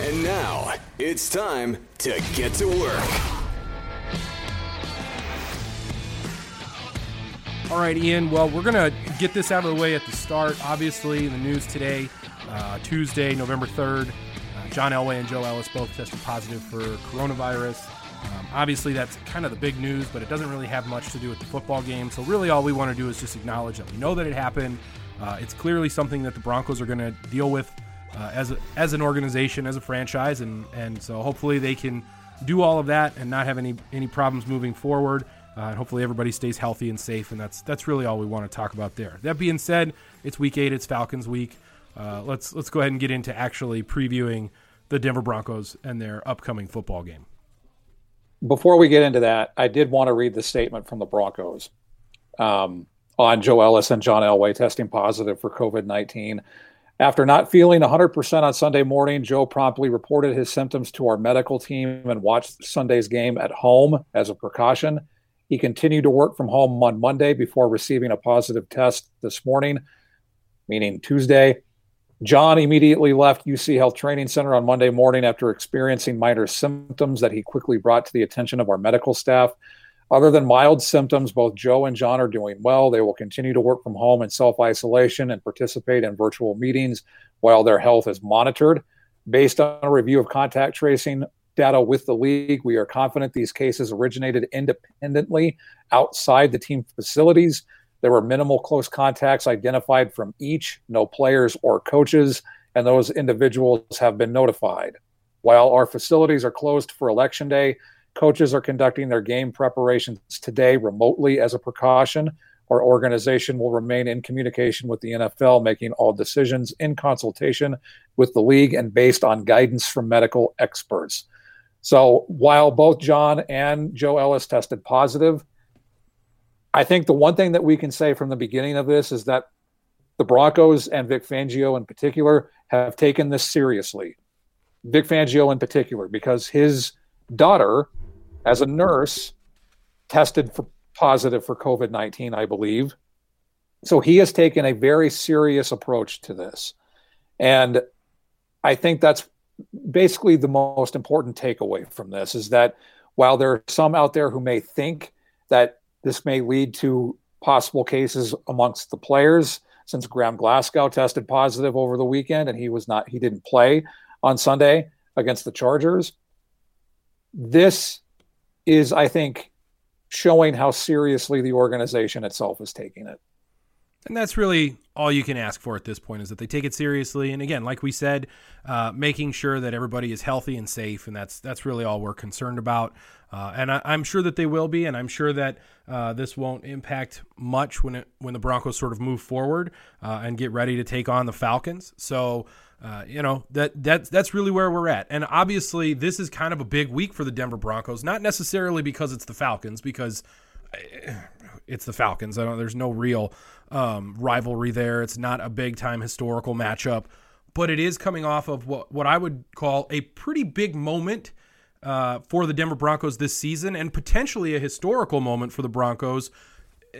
And now it's time to get to work. All right, Ian. Well, we're going to get this out of the way at the start. Obviously, the news today, uh, Tuesday, November 3rd, uh, John Elway and Joe Ellis both tested positive for coronavirus. Um, obviously, that's kind of the big news, but it doesn't really have much to do with the football game. So, really, all we want to do is just acknowledge that we know that it happened. Uh, it's clearly something that the Broncos are going to deal with uh, as, a, as an organization, as a franchise, and, and so hopefully they can do all of that and not have any, any problems moving forward. Uh, and hopefully everybody stays healthy and safe, and that's that's really all we want to talk about there. That being said, it's Week Eight, it's Falcons Week. Uh, let's let's go ahead and get into actually previewing the Denver Broncos and their upcoming football game. Before we get into that, I did want to read the statement from the Broncos um, on Joe Ellis and John Elway testing positive for COVID nineteen. After not feeling 100% on Sunday morning, Joe promptly reported his symptoms to our medical team and watched Sunday's game at home as a precaution. He continued to work from home on Monday before receiving a positive test this morning, meaning Tuesday. John immediately left UC Health Training Center on Monday morning after experiencing minor symptoms that he quickly brought to the attention of our medical staff. Other than mild symptoms, both Joe and John are doing well. They will continue to work from home in self isolation and participate in virtual meetings while their health is monitored. Based on a review of contact tracing data with the league, we are confident these cases originated independently outside the team facilities. There were minimal close contacts identified from each, no players or coaches, and those individuals have been notified. While our facilities are closed for election day, Coaches are conducting their game preparations today remotely as a precaution. Our organization will remain in communication with the NFL, making all decisions in consultation with the league and based on guidance from medical experts. So while both John and Joe Ellis tested positive, I think the one thing that we can say from the beginning of this is that the Broncos and Vic Fangio in particular have taken this seriously. Vic Fangio in particular, because his daughter as a nurse, tested for positive for COVID 19, I believe. So he has taken a very serious approach to this. And I think that's basically the most important takeaway from this is that while there are some out there who may think that this may lead to possible cases amongst the players, since Graham Glasgow tested positive over the weekend and he was not he didn't play on Sunday against the Chargers. This is, I think, showing how seriously the organization itself is taking it. And that's really all you can ask for at this point is that they take it seriously. And again, like we said, uh, making sure that everybody is healthy and safe, and that's that's really all we're concerned about. Uh, and I, am sure that they will be, and I'm sure that uh, this won't impact much when it when the Broncos sort of move forward uh, and get ready to take on the Falcons. So. Uh, you know that that's that's really where we're at, and obviously this is kind of a big week for the Denver Broncos. Not necessarily because it's the Falcons, because eh, it's the Falcons. I don't. There's no real um, rivalry there. It's not a big time historical matchup, but it is coming off of what what I would call a pretty big moment uh, for the Denver Broncos this season, and potentially a historical moment for the Broncos.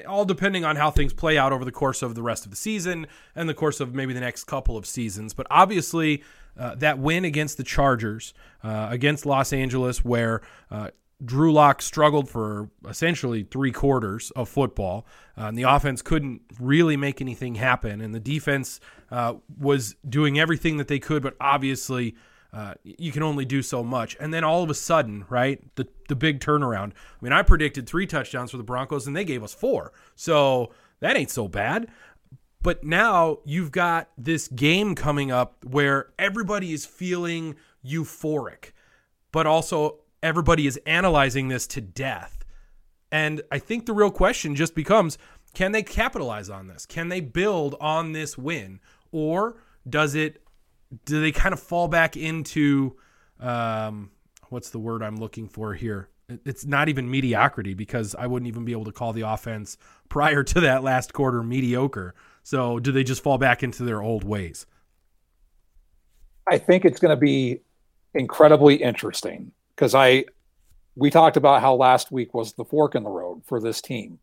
All depending on how things play out over the course of the rest of the season and the course of maybe the next couple of seasons. But obviously, uh, that win against the Chargers, uh, against Los Angeles, where uh, Drew Lock struggled for essentially three quarters of football, uh, and the offense couldn't really make anything happen. And the defense uh, was doing everything that they could, but obviously uh, you can only do so much. And then all of a sudden, right, the the big turnaround. I mean, I predicted three touchdowns for the Broncos, and they gave us four, so that ain't so bad. But now you've got this game coming up where everybody is feeling euphoric, but also everybody is analyzing this to death. And I think the real question just becomes can they capitalize on this? Can they build on this win? Or does it, do they kind of fall back into, um, what's the word I'm looking for here? It's not even mediocrity because I wouldn't even be able to call the offense prior to that last quarter mediocre. So do they just fall back into their old ways? I think it's going to be incredibly interesting because I we talked about how last week was the fork in the road for this team.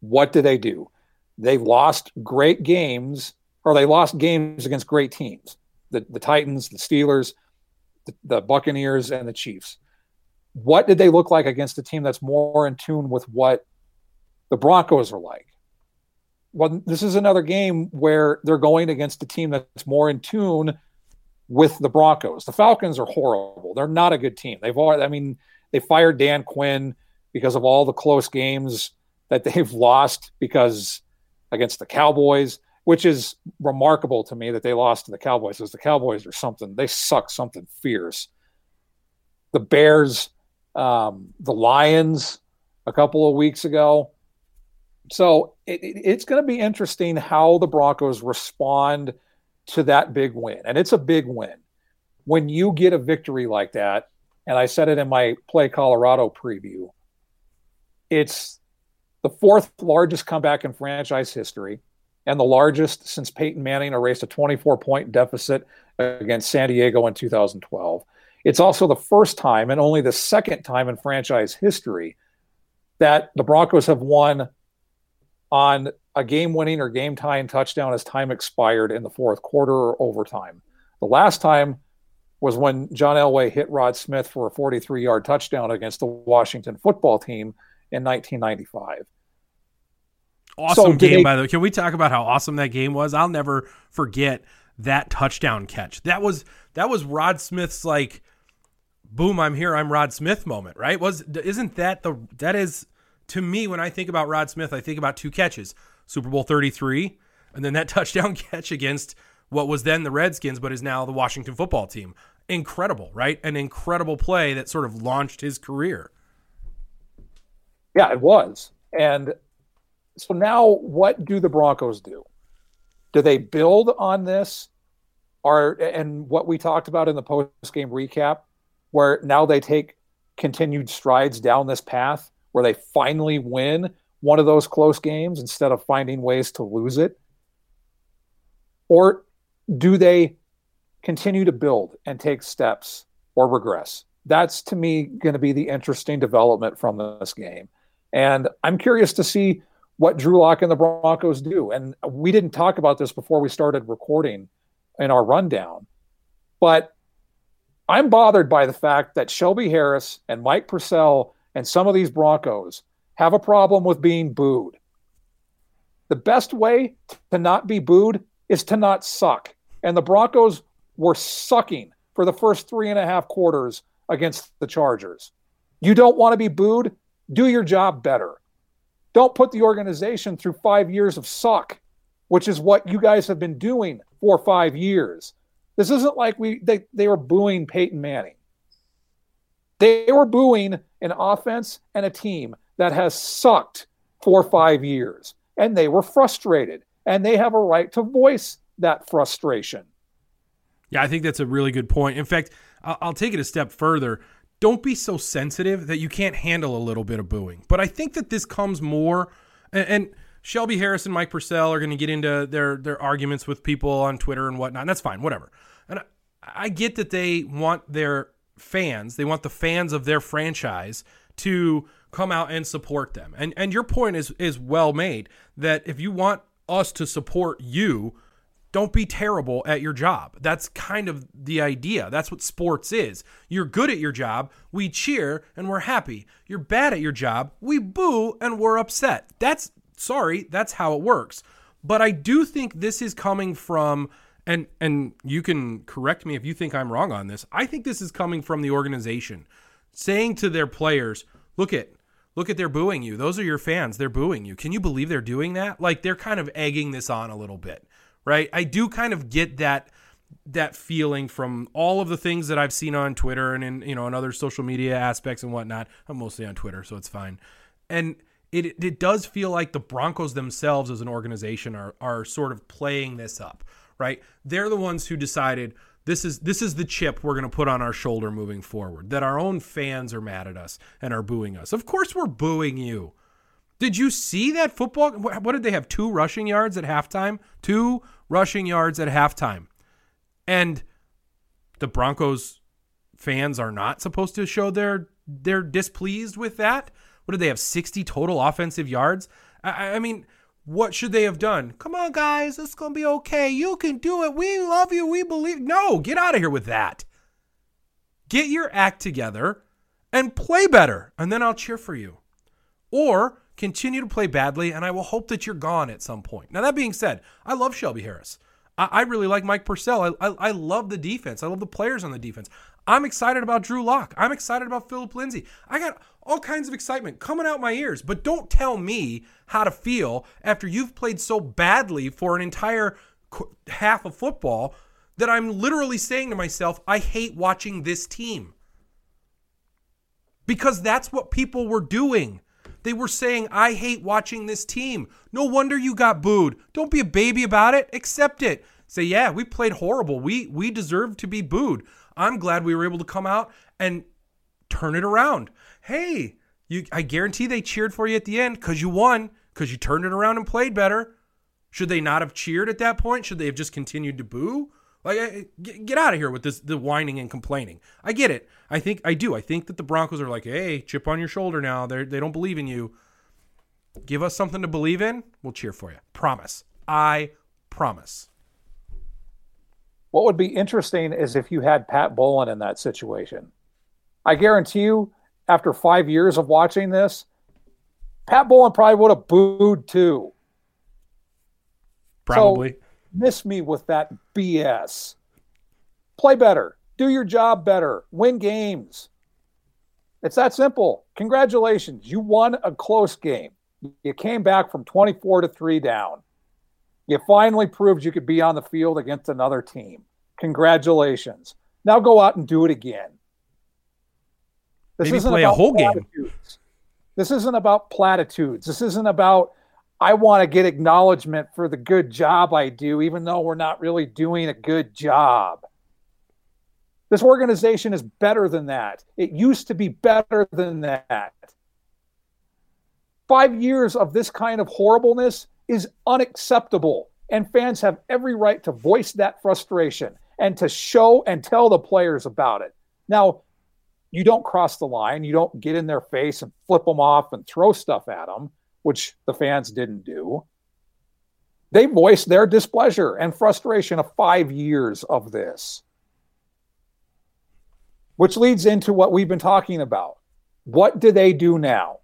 What did they do? They lost great games, or they lost games against great teams. The the Titans, the Steelers, the, the Buccaneers, and the Chiefs. What did they look like against a team that's more in tune with what the Broncos are like? Well, this is another game where they're going against a team that's more in tune with the Broncos. The Falcons are horrible. They're not a good team. They've all, I mean, they fired Dan Quinn because of all the close games that they've lost because against the Cowboys, which is remarkable to me that they lost to the Cowboys because the Cowboys are something, they suck something fierce. The Bears, um, the Lions a couple of weeks ago. So it, it, it's going to be interesting how the Broncos respond to that big win. And it's a big win. When you get a victory like that, and I said it in my Play Colorado preview, it's the fourth largest comeback in franchise history and the largest since Peyton Manning erased a 24 point deficit against San Diego in 2012. It's also the first time and only the second time in franchise history that the Broncos have won on a game winning or game tying touchdown as time expired in the fourth quarter or overtime. The last time was when John Elway hit Rod Smith for a 43 yard touchdown against the Washington football team in 1995. Awesome so game, they, by the way. Can we talk about how awesome that game was? I'll never forget that touchdown catch. That was that was Rod Smith's like boom, I'm here, I'm Rod Smith moment, right? Was isn't that the that is to me, when I think about Rod Smith, I think about two catches Super Bowl 33, and then that touchdown catch against what was then the Redskins, but is now the Washington football team. Incredible, right? An incredible play that sort of launched his career. Yeah, it was. And so now what do the Broncos do? Do they build on this? Are and what we talked about in the post game recap, where now they take continued strides down this path where they finally win one of those close games instead of finding ways to lose it? Or do they continue to build and take steps or regress? That's to me going to be the interesting development from this game. And I'm curious to see what Drew Lock and the Broncos do. And we didn't talk about this before we started recording in our rundown, but I'm bothered by the fact that Shelby Harris and Mike Purcell and some of these Broncos have a problem with being booed. The best way to not be booed is to not suck. And the Broncos were sucking for the first three and a half quarters against the Chargers. You don't want to be booed? Do your job better. Don't put the organization through five years of suck, which is what you guys have been doing for five years. This isn't like we they, they were booing Peyton Manning. They were booing an offense and a team that has sucked for five years. And they were frustrated. And they have a right to voice that frustration. Yeah, I think that's a really good point. In fact, I'll, I'll take it a step further. Don't be so sensitive that you can't handle a little bit of booing. But I think that this comes more, and, and Shelby Harris and Mike Purcell are going to get into their their arguments with people on Twitter and whatnot. And that's fine, whatever. And I, I get that they want their fans, they want the fans of their franchise to come out and support them. And and your point is is well made that if you want us to support you, don't be terrible at your job. That's kind of the idea. That's what sports is. You're good at your job, we cheer and we're happy. You're bad at your job, we boo and we're upset. That's sorry, that's how it works. But I do think this is coming from and and you can correct me if you think I'm wrong on this. I think this is coming from the organization saying to their players, "Look at look at they're booing you. Those are your fans. They're booing you. Can you believe they're doing that? Like they're kind of egging this on a little bit." Right? I do kind of get that that feeling from all of the things that I've seen on Twitter and in you know in other social media aspects and whatnot. I'm mostly on Twitter, so it's fine. And it it does feel like the Broncos themselves as an organization are are sort of playing this up, right? They're the ones who decided this is this is the chip we're going to put on our shoulder moving forward. That our own fans are mad at us and are booing us. Of course we're booing you. Did you see that football? What did they have? Two rushing yards at halftime? Two rushing yards at halftime. And the Broncos fans are not supposed to show their they're displeased with that. What did they have? 60 total offensive yards? I, I mean, what should they have done? Come on, guys, it's gonna be okay. You can do it. We love you. We believe. No, get out of here with that. Get your act together and play better, and then I'll cheer for you. Or continue to play badly, and I will hope that you're gone at some point. Now, that being said, I love Shelby Harris. I, I really like Mike Purcell. I, I, I, love the defense. I love the players on the defense. I'm excited about Drew Lock. I'm excited about Philip Lindsay. I got all kinds of excitement coming out my ears, but don't tell me how to feel after you've played so badly for an entire half of football that I'm literally saying to myself, I hate watching this team. Because that's what people were doing. They were saying, I hate watching this team. No wonder you got booed. Don't be a baby about it. Accept it. Say, yeah, we played horrible. We we deserve to be booed. I'm glad we were able to come out and turn it around. Hey, you I guarantee they cheered for you at the end because you won, because you turned it around and played better. Should they not have cheered at that point? Should they have just continued to boo? Like, get, get out of here with this the whining and complaining. I get it. I think I do. I think that the Broncos are like, hey, chip on your shoulder now. They they don't believe in you. Give us something to believe in. We'll cheer for you. Promise. I promise. What would be interesting is if you had Pat Bowlen in that situation. I guarantee you, after five years of watching this, Pat Bowlen probably would have booed too. Probably. So, miss me with that BS. Play better, do your job better, win games. It's that simple. Congratulations. You won a close game. You came back from 24 to 3 down. You finally proved you could be on the field against another team. Congratulations. Now go out and do it again. This Maybe play a whole platitudes. game. This isn't about platitudes. This isn't about I want to get acknowledgement for the good job I do, even though we're not really doing a good job. This organization is better than that. It used to be better than that. Five years of this kind of horribleness is unacceptable, and fans have every right to voice that frustration and to show and tell the players about it. Now, you don't cross the line, you don't get in their face and flip them off and throw stuff at them which the fans didn't do. They voiced their displeasure and frustration of five years of this. which leads into what we've been talking about. What do they do now?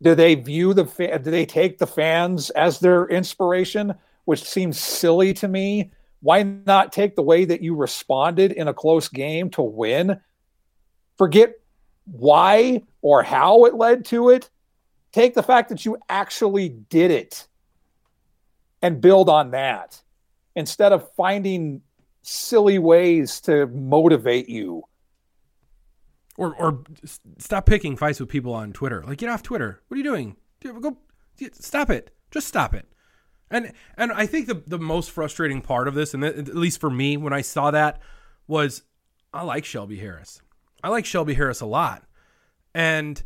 Do they view the fa- do they take the fans as their inspiration, which seems silly to me? Why not take the way that you responded in a close game to win? Forget why or how it led to it. Take the fact that you actually did it and build on that instead of finding silly ways to motivate you. Or, or stop picking fights with people on Twitter. Like, get off Twitter. What are you doing? Go, stop it. Just stop it. And and I think the the most frustrating part of this, and at least for me, when I saw that, was I like Shelby Harris. I like Shelby Harris a lot, and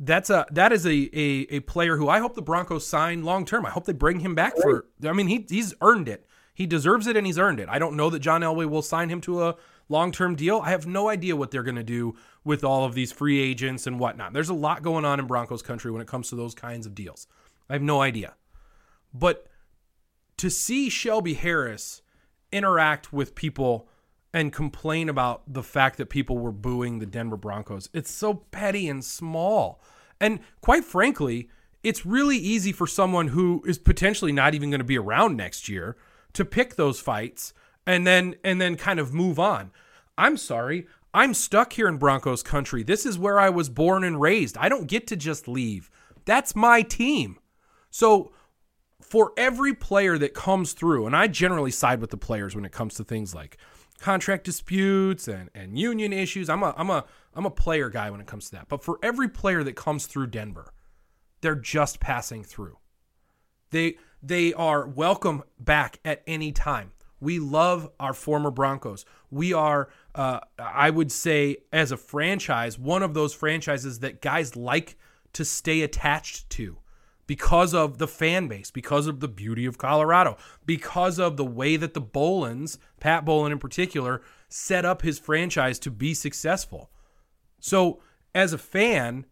that's a that is a a, a player who I hope the Broncos sign long term. I hope they bring him back for. I mean, he he's earned it. He deserves it and he's earned it. I don't know that John Elway will sign him to a long term deal. I have no idea what they're going to do with all of these free agents and whatnot. There's a lot going on in Broncos country when it comes to those kinds of deals. I have no idea. But to see Shelby Harris interact with people and complain about the fact that people were booing the Denver Broncos, it's so petty and small. And quite frankly, it's really easy for someone who is potentially not even going to be around next year to pick those fights and then and then kind of move on. I'm sorry. I'm stuck here in Broncos country. This is where I was born and raised. I don't get to just leave. That's my team. So for every player that comes through, and I generally side with the players when it comes to things like contract disputes and, and union issues. I'm a I'm a I'm a player guy when it comes to that. But for every player that comes through Denver, they're just passing through. They they are welcome back at any time. We love our former Broncos. We are, uh, I would say, as a franchise, one of those franchises that guys like to stay attached to because of the fan base, because of the beauty of Colorado, because of the way that the Bowlens, Pat Bowlen in particular, set up his franchise to be successful. So, as a fan,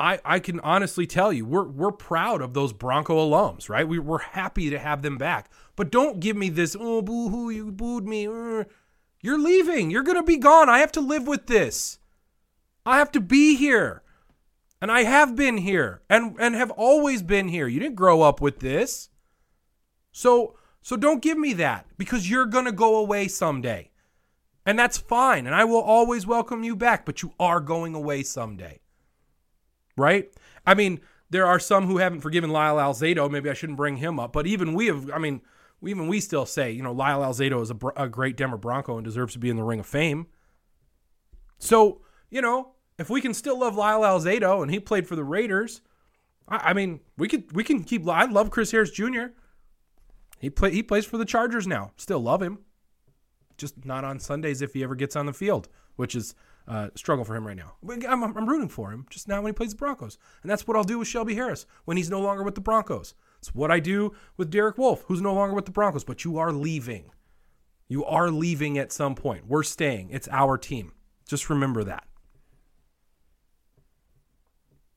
I, I can honestly tell you we're we're proud of those Bronco alums, right? We, we're happy to have them back. But don't give me this, oh boo hoo, you booed me. You're leaving. You're gonna be gone. I have to live with this. I have to be here. And I have been here and, and have always been here. You didn't grow up with this. So so don't give me that because you're gonna go away someday. And that's fine. And I will always welcome you back, but you are going away someday right? I mean, there are some who haven't forgiven Lyle Alzado. Maybe I shouldn't bring him up, but even we have. I mean, even we still say, you know, Lyle Alzado is a, a great Denver Bronco and deserves to be in the Ring of Fame. So, you know, if we can still love Lyle Alzado and he played for the Raiders, I, I mean, we could we can keep. I love Chris Harris Jr. He play he plays for the Chargers now. Still love him. Just not on Sundays if he ever gets on the field, which is uh, struggle for him right now. I'm, I'm, rooting for him, just not when he plays the Broncos. And that's what I'll do with Shelby Harris when he's no longer with the Broncos. It's what I do with Derek Wolfe, who's no longer with the Broncos, but you are leaving. You are leaving at some point. We're staying. It's our team. Just remember that.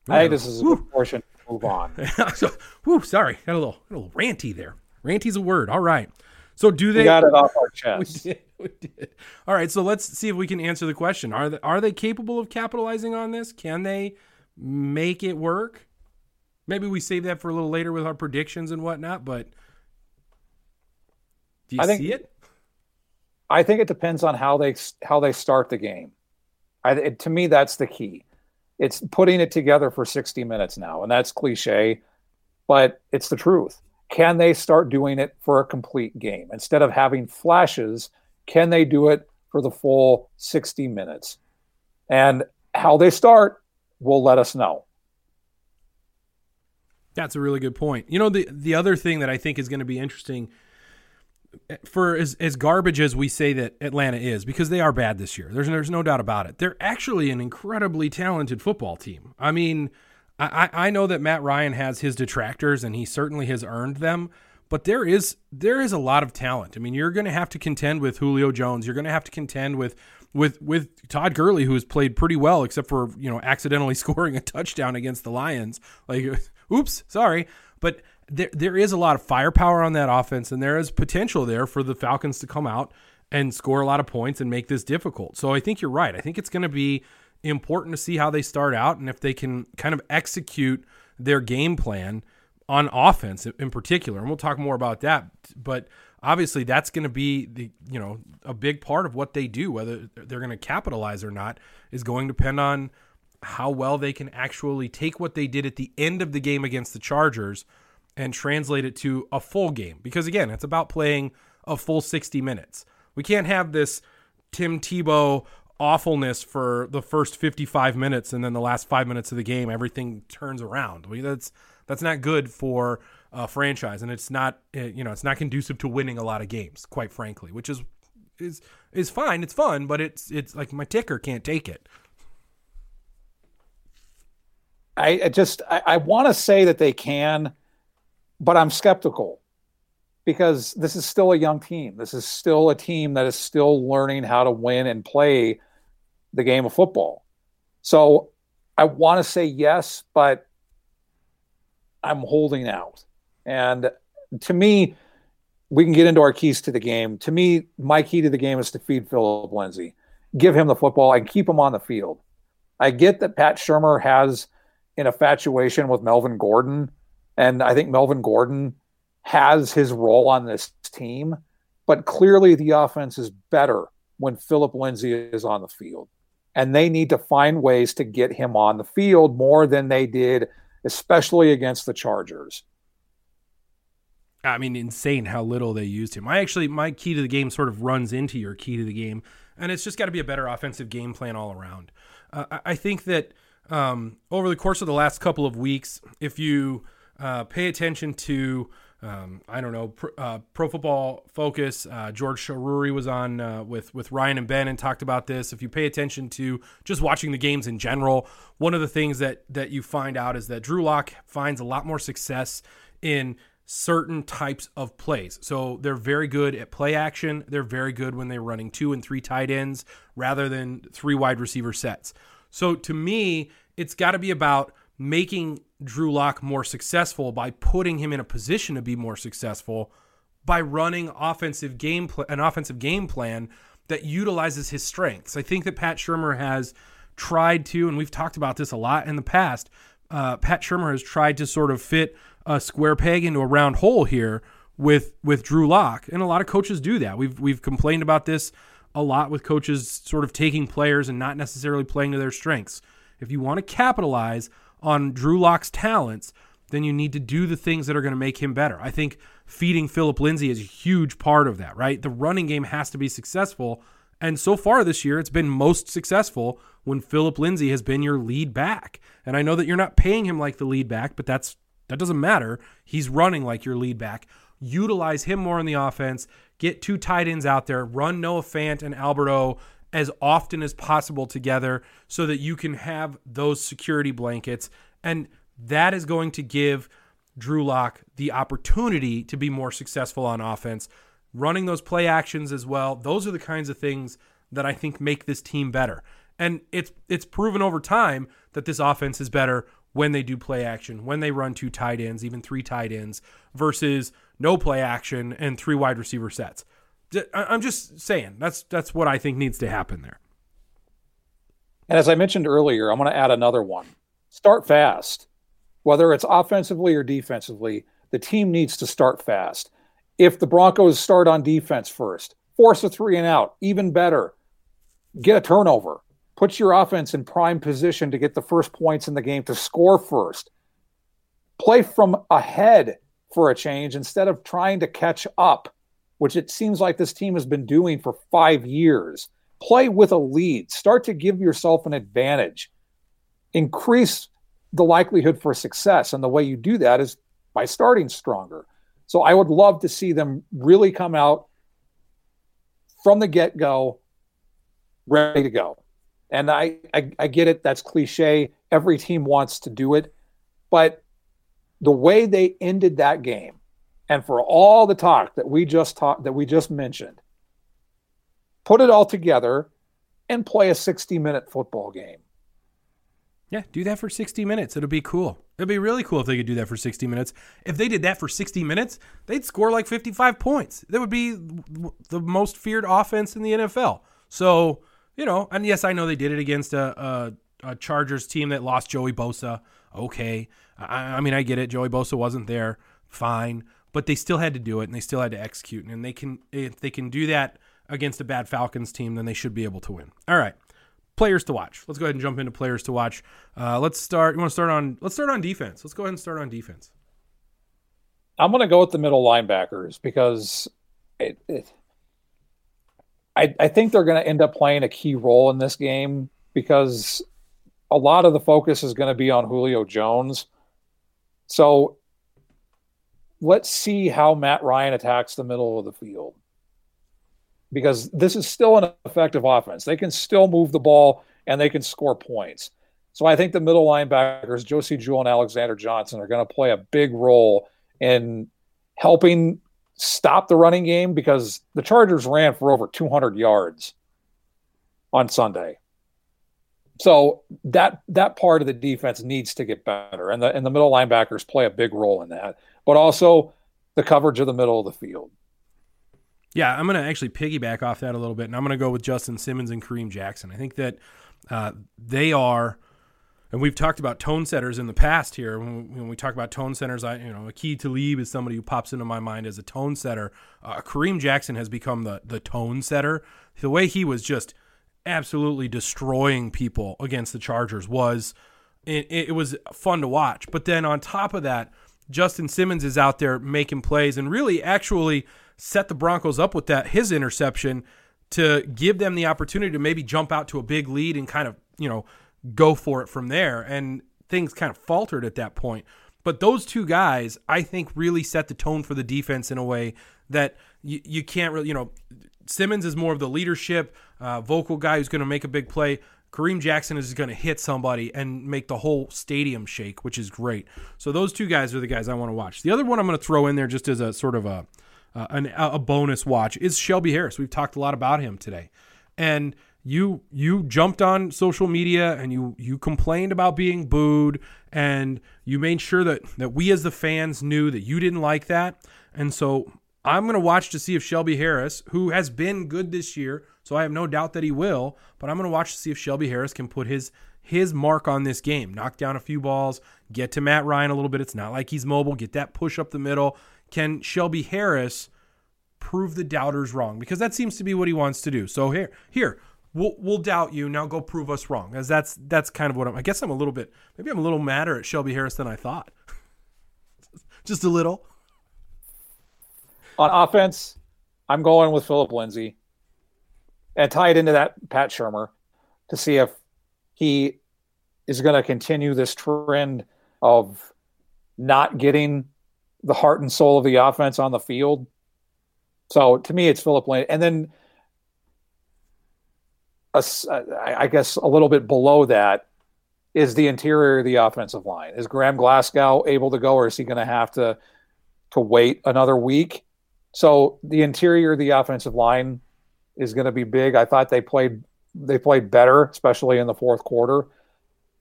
I think this is a good portion. Move on. so, whew, sorry, got a little, got a little ranty there. Ranty's a word. All right. So do they? We got it off our chest. We did, we did. All right. So let's see if we can answer the question. Are they, are they capable of capitalizing on this? Can they make it work? Maybe we save that for a little later with our predictions and whatnot. But do you I think, see it? I think it depends on how they how they start the game. I, it, to me, that's the key. It's putting it together for 60 minutes now, and that's cliche, but it's the truth. Can they start doing it for a complete game? Instead of having flashes, can they do it for the full 60 minutes? And how they start will let us know. That's a really good point. You know, the the other thing that I think is going to be interesting for as, as garbage as we say that Atlanta is, because they are bad this year. There's there's no doubt about it. They're actually an incredibly talented football team. I mean, I, I know that Matt Ryan has his detractors and he certainly has earned them, but there is there is a lot of talent. I mean, you're going to have to contend with Julio Jones. You're going to have to contend with with with Todd Gurley, who has played pretty well, except for you know accidentally scoring a touchdown against the Lions. Like, oops, sorry, but there there is a lot of firepower on that offense, and there is potential there for the Falcons to come out and score a lot of points and make this difficult. So I think you're right. I think it's going to be important to see how they start out and if they can kind of execute their game plan on offense in particular. And we'll talk more about that. But obviously, that's going to be the you know a big part of what they do. Whether they're going to capitalize or not is going to depend on how well they can actually take what they did at the end of the game against the Chargers and translate it to a full game. Because again, it's about playing a full 60 minutes. We can't have this Tim Tebow awfulness for the first 55 minutes and then the last 5 minutes of the game everything turns around. I mean, that's that's not good for a franchise and it's not eh, you know, it's not conducive to winning a lot of games, quite frankly, which is is is fine, it's fun, but it's it's like my ticker can't take it. I, I just I, I want to say that they can, but I'm skeptical because this is still a young team. This is still a team that is still learning how to win and play the game of football. So I want to say yes, but I'm holding out. And to me, we can get into our keys to the game. To me, my key to the game is to feed Philip Lindsay, give him the football, and keep him on the field. I get that Pat Shurmur has an infatuation with Melvin Gordon, and I think Melvin Gordon has his role on this team, but clearly the offense is better when Philip Lindsay is on the field and they need to find ways to get him on the field more than they did, especially against the Chargers. I mean, insane how little they used him. I actually, my key to the game sort of runs into your key to the game, and it's just got to be a better offensive game plan all around. Uh, I think that um, over the course of the last couple of weeks, if you uh, pay attention to um, I don't know, Pro, uh, Pro Football Focus. Uh, George Chahrouri was on uh, with with Ryan and Ben and talked about this. If you pay attention to just watching the games in general, one of the things that that you find out is that Drew Lock finds a lot more success in certain types of plays. So they're very good at play action. They're very good when they're running two and three tight ends rather than three wide receiver sets. So to me, it's got to be about making Drew Lock more successful by putting him in a position to be more successful by running offensive game pl- an offensive game plan that utilizes his strengths. I think that Pat Shurmur has tried to, and we've talked about this a lot in the past. Uh, Pat Shurmur has tried to sort of fit a square peg into a round hole here with with Drew Lock, and a lot of coaches do that. We've we've complained about this a lot with coaches sort of taking players and not necessarily playing to their strengths. If you want to capitalize on Drew Lock's talents, then you need to do the things that are going to make him better. I think feeding Philip Lindsay is a huge part of that, right? The running game has to be successful. And so far this year, it's been most successful when Philip Lindsay has been your lead back. And I know that you're not paying him like the lead back, but that's that doesn't matter. He's running like your lead back. Utilize him more in the offense. Get two tight ends out there. Run Noah Fant and Albert O as often as possible together so that you can have those security blankets. And that is going to give Drew Lock the opportunity to be more successful on offense. Running those play actions as well. Those are the kinds of things that I think make this team better. And it's it's proven over time that this offense is better when they do play action, when they run two tight ends, even three tight ends, versus no play action and three wide receiver sets. I'm just saying that's that's what I think needs to happen there. And as I mentioned earlier, I'm going to add another one. Start fast. Whether it's offensively or defensively, the team needs to start fast. If the Broncos start on defense first, force a three and out, even better. Get a turnover. Put your offense in prime position to get the first points in the game to score first. Play from ahead for a change instead of trying to catch up which it seems like this team has been doing for five years. Play with a lead, start to give yourself an advantage, increase the likelihood for success. And the way you do that is by starting stronger. So I would love to see them really come out from the get go ready to go. And I, I, I get it. That's cliche. Every team wants to do it. But the way they ended that game, and for all the talk that we just talked that we just mentioned put it all together and play a 60 minute football game Yeah, do that for 60 minutes. It'll be cool. It'd be really cool if they could do that for 60 minutes. If they did that for 60 minutes, they'd score like 55 points. That would be the most feared offense in the NFL. So, you know, and yes, I know they did it against a, a, a Chargers team that lost Joey Bosa. Okay. I, I mean, I get it. Joey Bosa wasn't there. Fine. But they still had to do it and they still had to execute. And they can, if they can do that against a bad Falcons team, then they should be able to win. All right players to watch. Let's go ahead and jump into players to watch. Uh, let's start. You want to start on? Let's start on defense. Let's go ahead and start on defense. I'm going to go with the middle linebackers because it, it, I, I think they're going to end up playing a key role in this game because a lot of the focus is going to be on Julio Jones. So let's see how Matt Ryan attacks the middle of the field because this is still an effective offense. They can still move the ball and they can score points. So I think the middle linebackers, Josey Jewell and Alexander Johnson, are going to play a big role in helping stop the running game because the Chargers ran for over 200 yards on Sunday. So that that part of the defense needs to get better, and the and the middle linebackers play a big role in that. But also the coverage of the middle of the field. Yeah, I'm going to actually piggyback off that a little bit, and I'm going to go with Justin Simmons and Kareem Jackson. I think that uh, they are, and we've talked about tone setters in the past here. When we, when we talk about tone setters, I you know, Aqib Talib is somebody who pops into my mind as a tone setter. Uh, Kareem Jackson has become the the tone setter. The way he was just absolutely destroying people against the Chargers was it, it was fun to watch. But then on top of that, Justin Simmons is out there making plays and really actually set the Broncos up with that his interception to give them the opportunity to maybe jump out to a big lead and kind of, you know, go for it from there. And things kind of faltered at that point. But those two guys, I think, really set the tone for the defense in a way that you, you can't really, you know, Simmons is more of the leadership, uh, vocal guy who's going to make a big play. Kareem Jackson is going to hit somebody and make the whole stadium shake, which is great. So those two guys are the guys I want to watch. The other one I'm going to throw in there just as a sort of a uh, an, a bonus watch is Shelby Harris. We've talked a lot about him today, and you you jumped on social media and you you complained about being booed and you made sure that that we as the fans knew that you didn't like that and so I'm going to watch to see if Shelby Harris who has been good this year so I have no doubt that he will but I'm going to watch to see if Shelby Harris can put his his mark on this game knock down a few balls get to Matt Ryan a little bit it's not like he's mobile get that push up the middle can Shelby Harris prove the doubters wrong? Because that seems to be what he wants to do. So here, here, we'll we'll doubt you. Now go prove us wrong. As that's that's kind of what I'm. I guess I'm a little bit. Maybe I'm a little madder at Shelby Harris than I thought. Just a little. On offense, I'm going with Philip Lindsay, and tie it into that Pat Shurmur to see if he is going to continue this trend of not getting the heart and soul of the offense on the field. So to me, it's Philip Lindsay. And then a, I guess a little bit below that is the interior of the offensive line. Is Graham Glasgow able to go, or is he going to have to to wait another week? So the interior the offensive line is going to be big. I thought they played they played better, especially in the fourth quarter.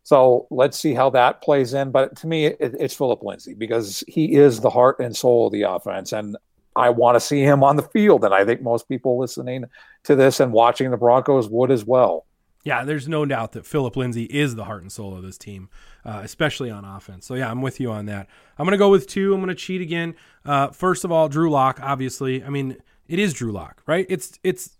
So let's see how that plays in. But to me, it, it's Philip Lindsay because he is the heart and soul of the offense. And I want to see him on the field. And I think most people listening to this and watching the Broncos would as well. Yeah, there's no doubt that Philip Lindsay is the heart and soul of this team, uh, especially on offense. So, yeah, I'm with you on that. I'm going to go with two. I'm going to cheat again. Uh, first of all, Drew Lock, obviously. I mean, it is Drew Lock, right? It's, it's,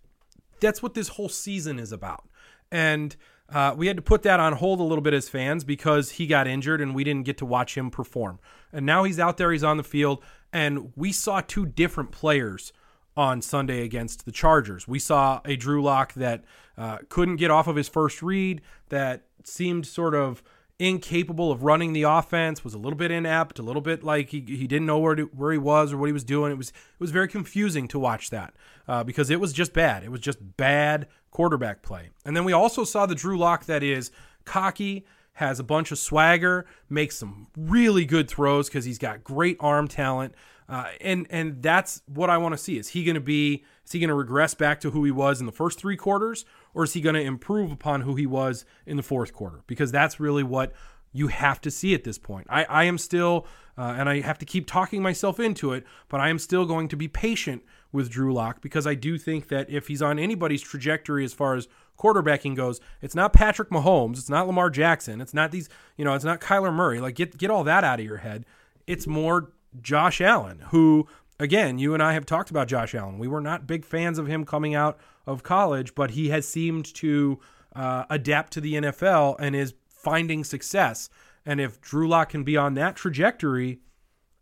that's what this whole season is about. And uh, we had to put that on hold a little bit as fans because he got injured and we didn't get to watch him perform. And now he's out there, he's on the field, and we saw two different players on Sunday against the Chargers. We saw a Drew Lock that uh, couldn't get off of his first read, that seemed sort of incapable of running the offense, was a little bit inept, a little bit like he, he didn't know where to, where he was or what he was doing. It was it was very confusing to watch that uh, because it was just bad. It was just bad quarterback play. And then we also saw the Drew Lock that is cocky, has a bunch of swagger, makes some really good throws because he's got great arm talent. Uh, and and that's what I want to see. Is he going to be? Is he going to regress back to who he was in the first three quarters, or is he going to improve upon who he was in the fourth quarter? Because that's really what you have to see at this point. I, I am still, uh, and I have to keep talking myself into it, but I am still going to be patient with Drew Lock because I do think that if he's on anybody's trajectory as far as quarterbacking goes, it's not Patrick Mahomes, it's not Lamar Jackson, it's not these, you know, it's not Kyler Murray. Like get get all that out of your head. It's more Josh Allen, who again, you and I have talked about Josh Allen. We were not big fans of him coming out of college, but he has seemed to uh, adapt to the NFL and is finding success. And if Drew Lock can be on that trajectory,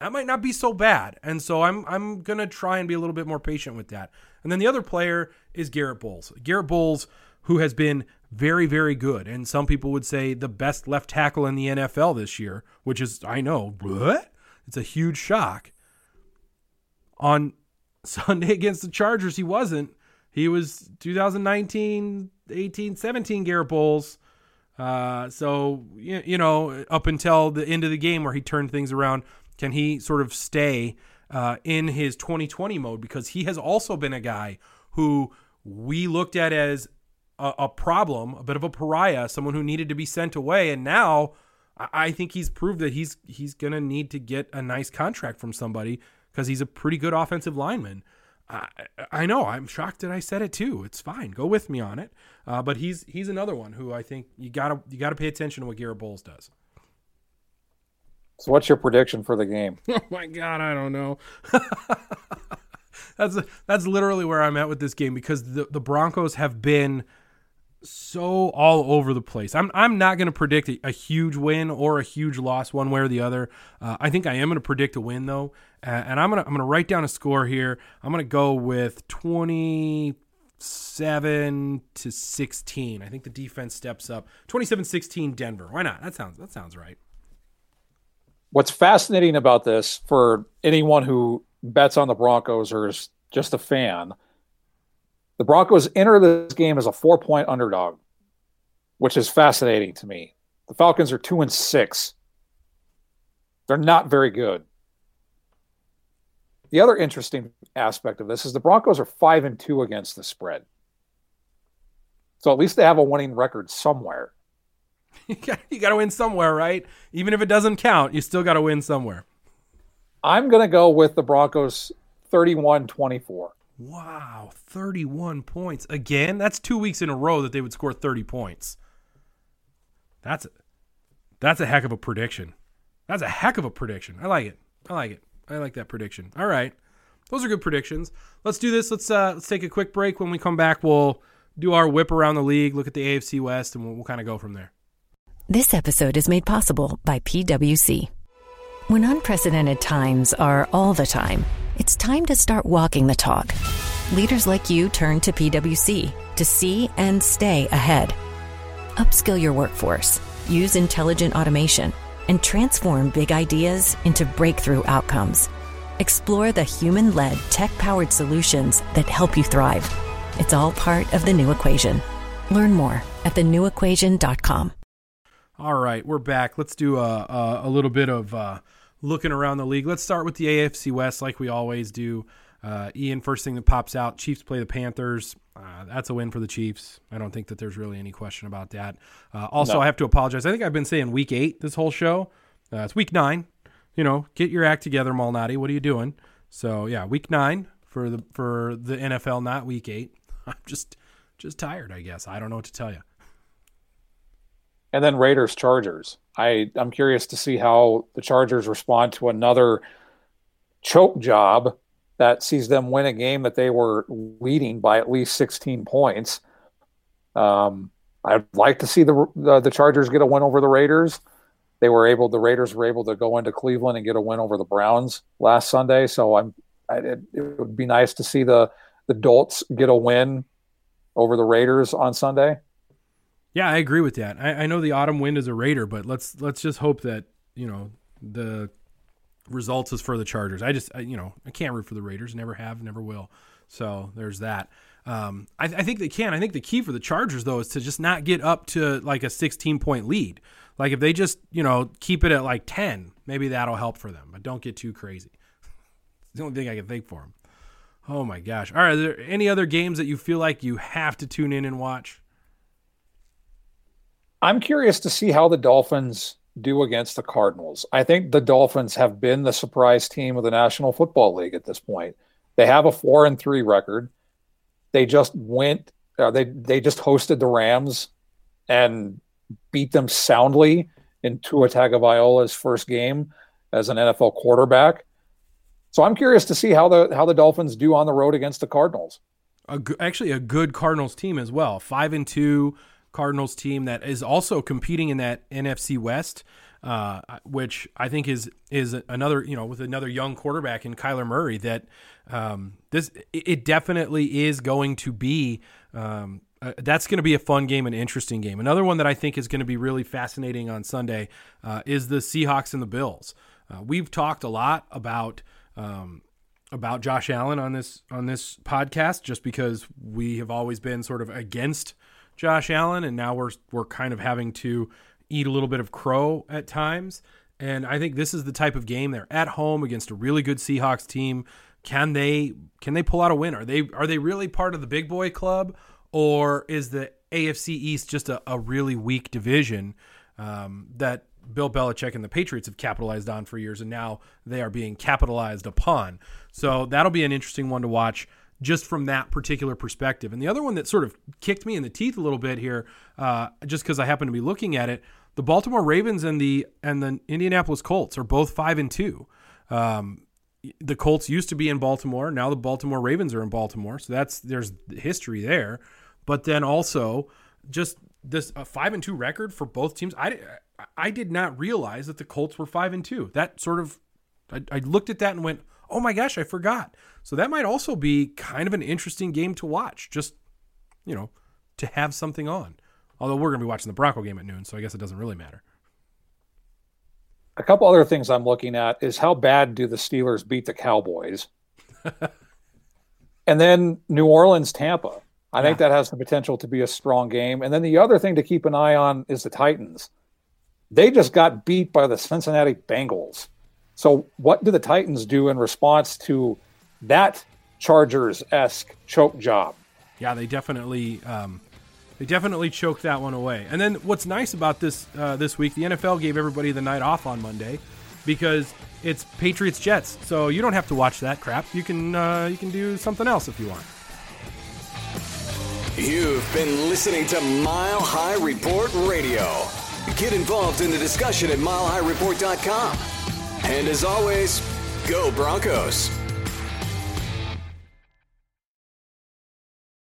that might not be so bad. And so I'm I'm gonna try and be a little bit more patient with that. And then the other player is Garrett Bolles. Garrett Bolles, who has been very, very good. And some people would say the best left tackle in the NFL this year, which is I know, what? It's a huge shock. On Sunday against the Chargers, he wasn't. He was 2019, 18, 17 Garrett Bolles. Uh, so, you, you know, up until the end of the game where he turned things around, can he sort of stay uh, in his 2020 mode? Because he has also been a guy who we looked at as a, a problem, a bit of a pariah, someone who needed to be sent away. And now I think he's proved that he's he's going to need to get a nice contract from somebody because he's a pretty good offensive lineman. I, I know I'm shocked that I said it too. It's fine. Go with me on it. Uh, but he's he's another one who I think you gotta you gotta pay attention to what Garrett Bolles does. So, what's your prediction for the game? oh my God, I don't know. that's that's literally where I'm at with this game because the the Broncos have been so all over the place. I'm I'm not going to predict a, a, huge win or a huge loss one way or the other. Uh, I think I am going to predict a win though, uh, and I'm gonna I'm gonna write down a score here. I'm gonna go with 27 to 16. I think the defense steps up. 27-16 Denver. Why not? That sounds that sounds right what's fascinating about this for anyone who bets on the Broncos or is just a fan, the Broncos enter this game as a four point underdog, which is fascinating to me. The Falcons are two and six. They're not very good. The other interesting aspect of this is the Broncos are five and two against the spread. So at least they have a winning record somewhere. you got you got to win somewhere, right? Even if it doesn't count, you still got to win somewhere. I'm going to go with the Broncos 31-24. Wow, 31 points. Again, that's 2 weeks in a row that they would score 30 points. That's a, that's a heck of a prediction. That's a heck of a prediction. I like it. I like it. I like that prediction. All right. Those are good predictions. Let's do this. Let's uh let's take a quick break. When we come back, we'll do our whip around the league, look at the AFC West, and we'll, we'll kind of go from there. This episode is made possible by PWC. When unprecedented times are all the time, it's time to start walking the talk. Leaders like you turn to PWC to see and stay ahead. Upskill your workforce, use intelligent automation, and transform big ideas into breakthrough outcomes. Explore the human led, tech powered solutions that help you thrive. It's all part of the new equation. Learn more at thenewequation.com. All right, we're back. Let's do a, a, a little bit of uh, looking around the league. Let's start with the AFC West, like we always do. Uh, Ian, first thing that pops out: Chiefs play the Panthers. Uh, that's a win for the Chiefs. I don't think that there's really any question about that. Uh, also, no. I have to apologize. I think I've been saying week eight this whole show. Uh, it's week nine. You know, get your act together, Malnati. What are you doing? So yeah, week nine for the for the NFL, not week eight. I'm just just tired, I guess. I don't know what to tell you and then Raiders Chargers. I I'm curious to see how the Chargers respond to another choke job that sees them win a game that they were leading by at least 16 points. Um, I'd like to see the, the, the Chargers get a win over the Raiders. They were able the Raiders were able to go into Cleveland and get a win over the Browns last Sunday. So I'm I, it, it would be nice to see the the Bolts get a win over the Raiders on Sunday. Yeah, I agree with that. I, I know the autumn wind is a Raider, but let's let's just hope that you know the results is for the Chargers. I just I, you know I can't root for the Raiders. Never have, never will. So there's that. Um, I, I, think they can. I think the key for the Chargers though is to just not get up to like a 16 point lead. Like if they just you know keep it at like 10, maybe that'll help for them. But don't get too crazy. it's the only thing I can think for them. Oh my gosh! All right, are there any other games that you feel like you have to tune in and watch? I'm curious to see how the Dolphins do against the Cardinals. I think the Dolphins have been the surprise team of the National Football League at this point. They have a four and three record. They just went. Uh, they they just hosted the Rams and beat them soundly in Tua Tagovailoa's first game as an NFL quarterback. So I'm curious to see how the how the Dolphins do on the road against the Cardinals. A, actually, a good Cardinals team as well. Five and two Cardinals team that is also competing in that NFC West, uh, which I think is is another you know with another young quarterback in Kyler Murray. That um, this it definitely is going to be. Um, uh, that's going to be a fun game, an interesting game. Another one that I think is going to be really fascinating on Sunday uh, is the Seahawks and the Bills. Uh, we've talked a lot about um, about Josh Allen on this on this podcast, just because we have always been sort of against Josh Allen, and now we're we're kind of having to eat a little bit of crow at times. And I think this is the type of game they're at home against a really good Seahawks team. Can they can they pull out a win? Are they are they really part of the big boy club, or is the AFC East just a, a really weak division um, that Bill Belichick and the Patriots have capitalized on for years, and now they are being capitalized upon. So that'll be an interesting one to watch just from that particular perspective. And the other one that sort of kicked me in the teeth a little bit here, uh, just because I happen to be looking at it, the Baltimore Ravens and the and the Indianapolis Colts are both five and two. Um, the Colts used to be in Baltimore. Now the Baltimore Ravens are in Baltimore. So that's there's history there. But then also just this a five and two record for both teams. I I did not realize that the Colts were five and two. That sort of, I, I, looked at that and went, "Oh my gosh, I forgot." So that might also be kind of an interesting game to watch. Just, you know, to have something on. Although we're going to be watching the Bronco game at noon, so I guess it doesn't really matter. A couple other things I'm looking at is how bad do the Steelers beat the Cowboys, and then New Orleans, Tampa. I yeah. think that has the potential to be a strong game. And then the other thing to keep an eye on is the Titans they just got beat by the Cincinnati Bengals. So, what do the Titans do in response to that Chargers esque choke job? Yeah, they definitely um, they definitely choked that one away. And then what's nice about this uh, this week, the NFL gave everybody the night off on Monday because it's Patriots Jets, so you don't have to watch that crap. You can uh, you can do something else if you want. You've been listening to Mile High Report Radio. Get involved in the discussion at milehighreport.com. And as always, go Broncos.